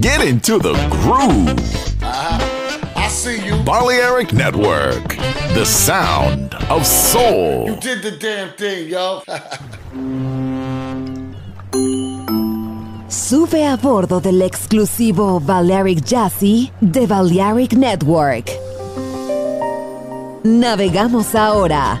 Get into the groove. I see you. Balearic Network, the sound of soul. You did the damn thing, yo. Sube a bordo del exclusivo Balearic Jazzy de Balearic Network. Navegamos ahora.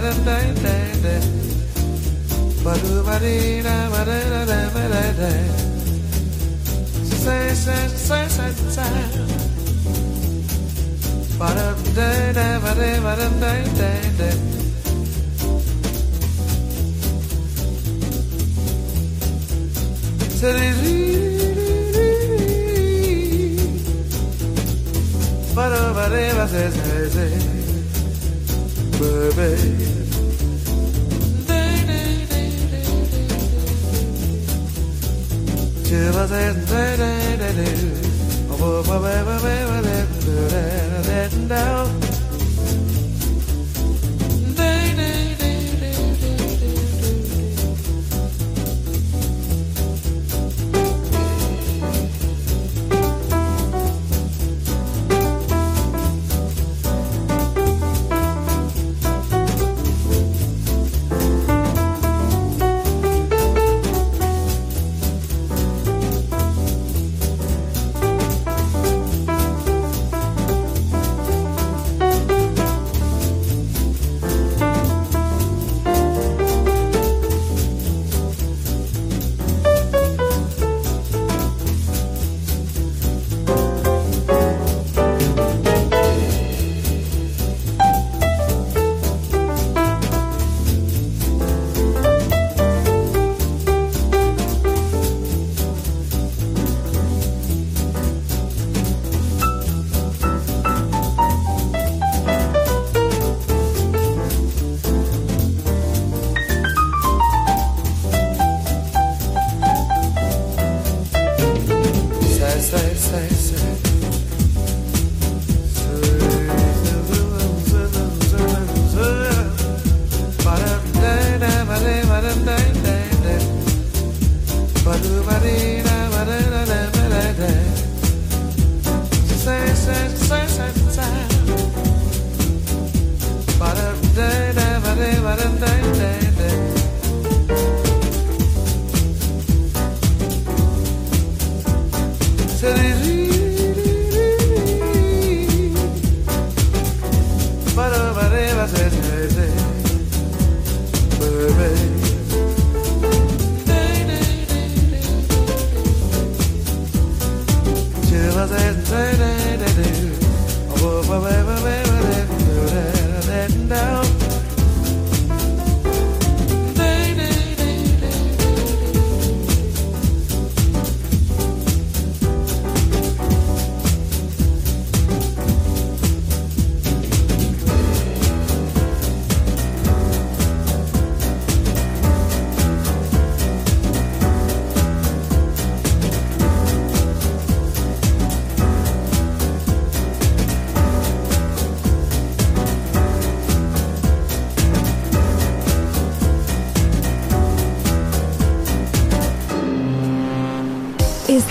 paraday, day, day, say, say, say, say, say. Baby down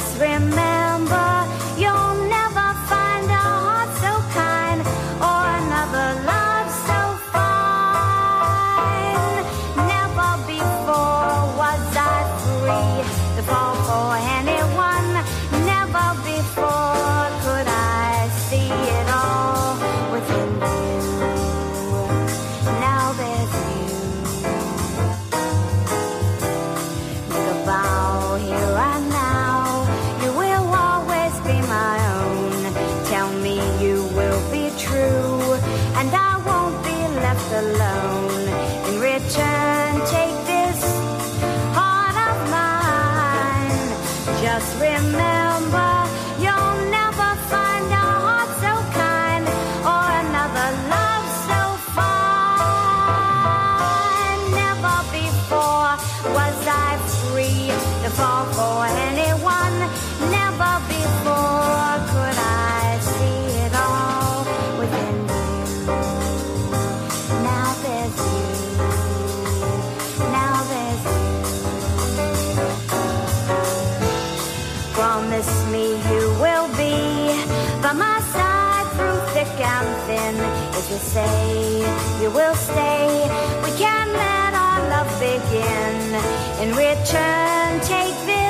just remember If you say you will stay, we can let our love begin. In return, take this.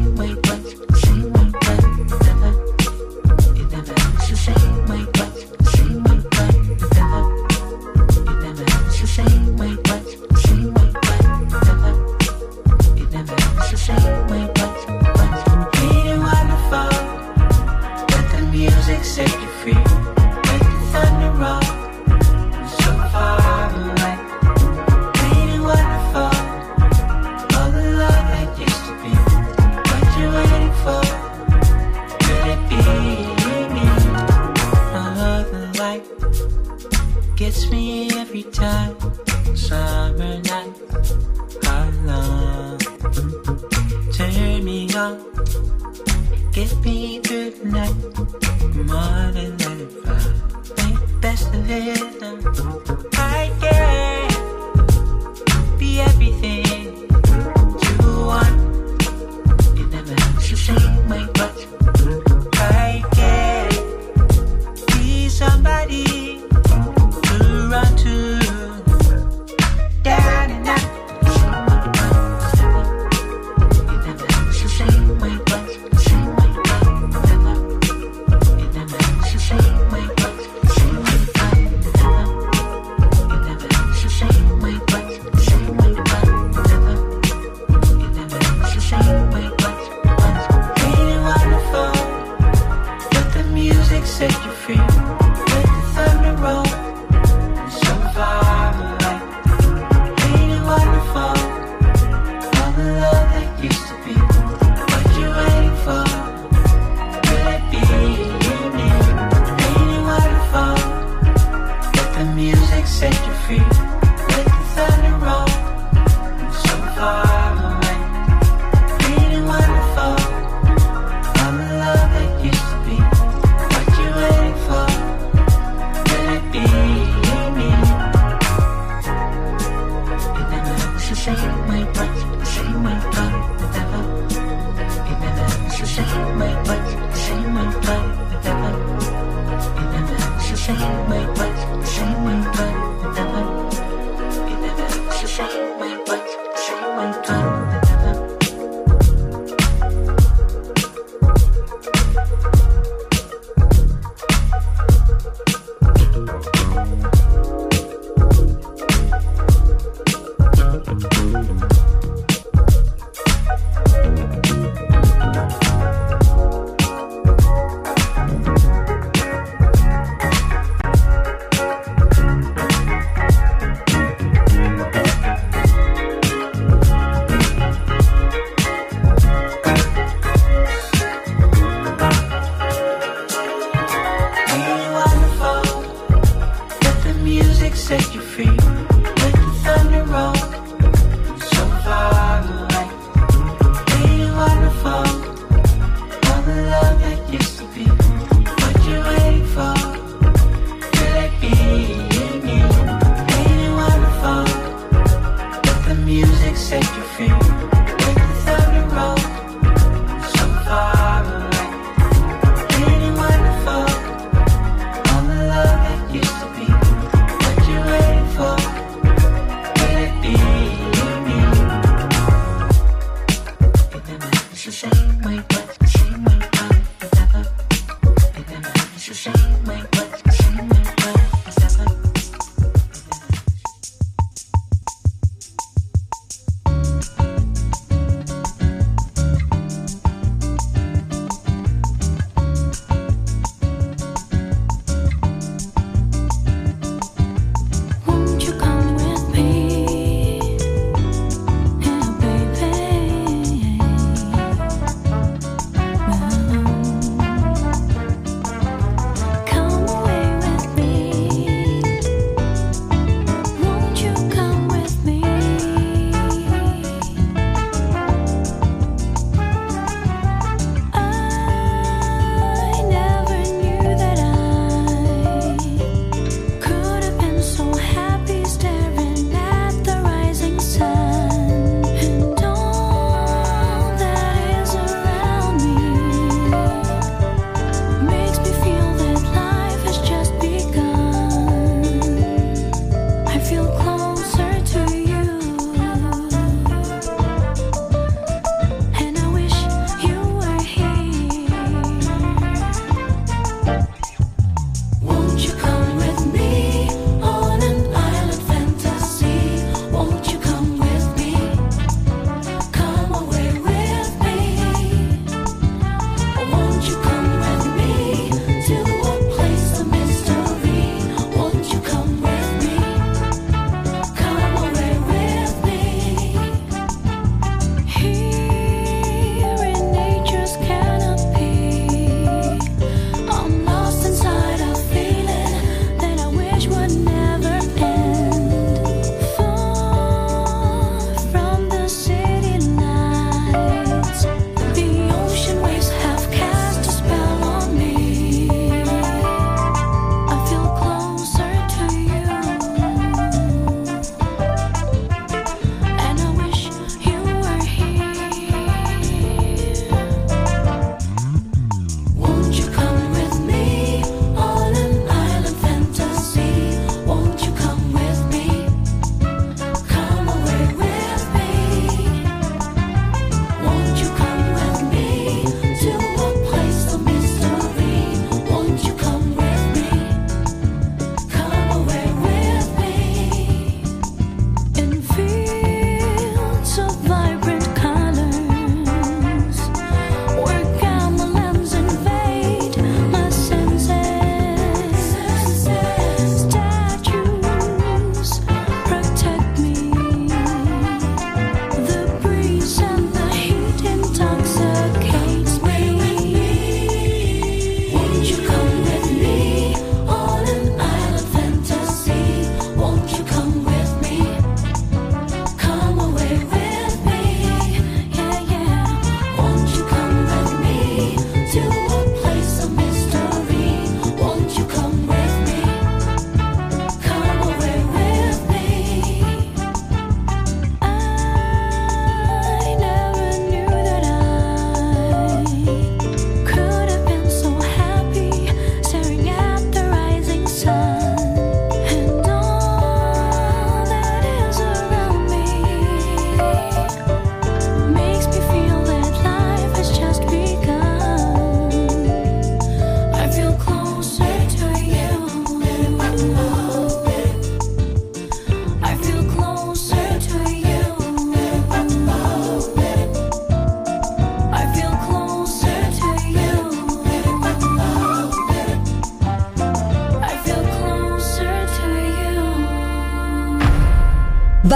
Say you feel.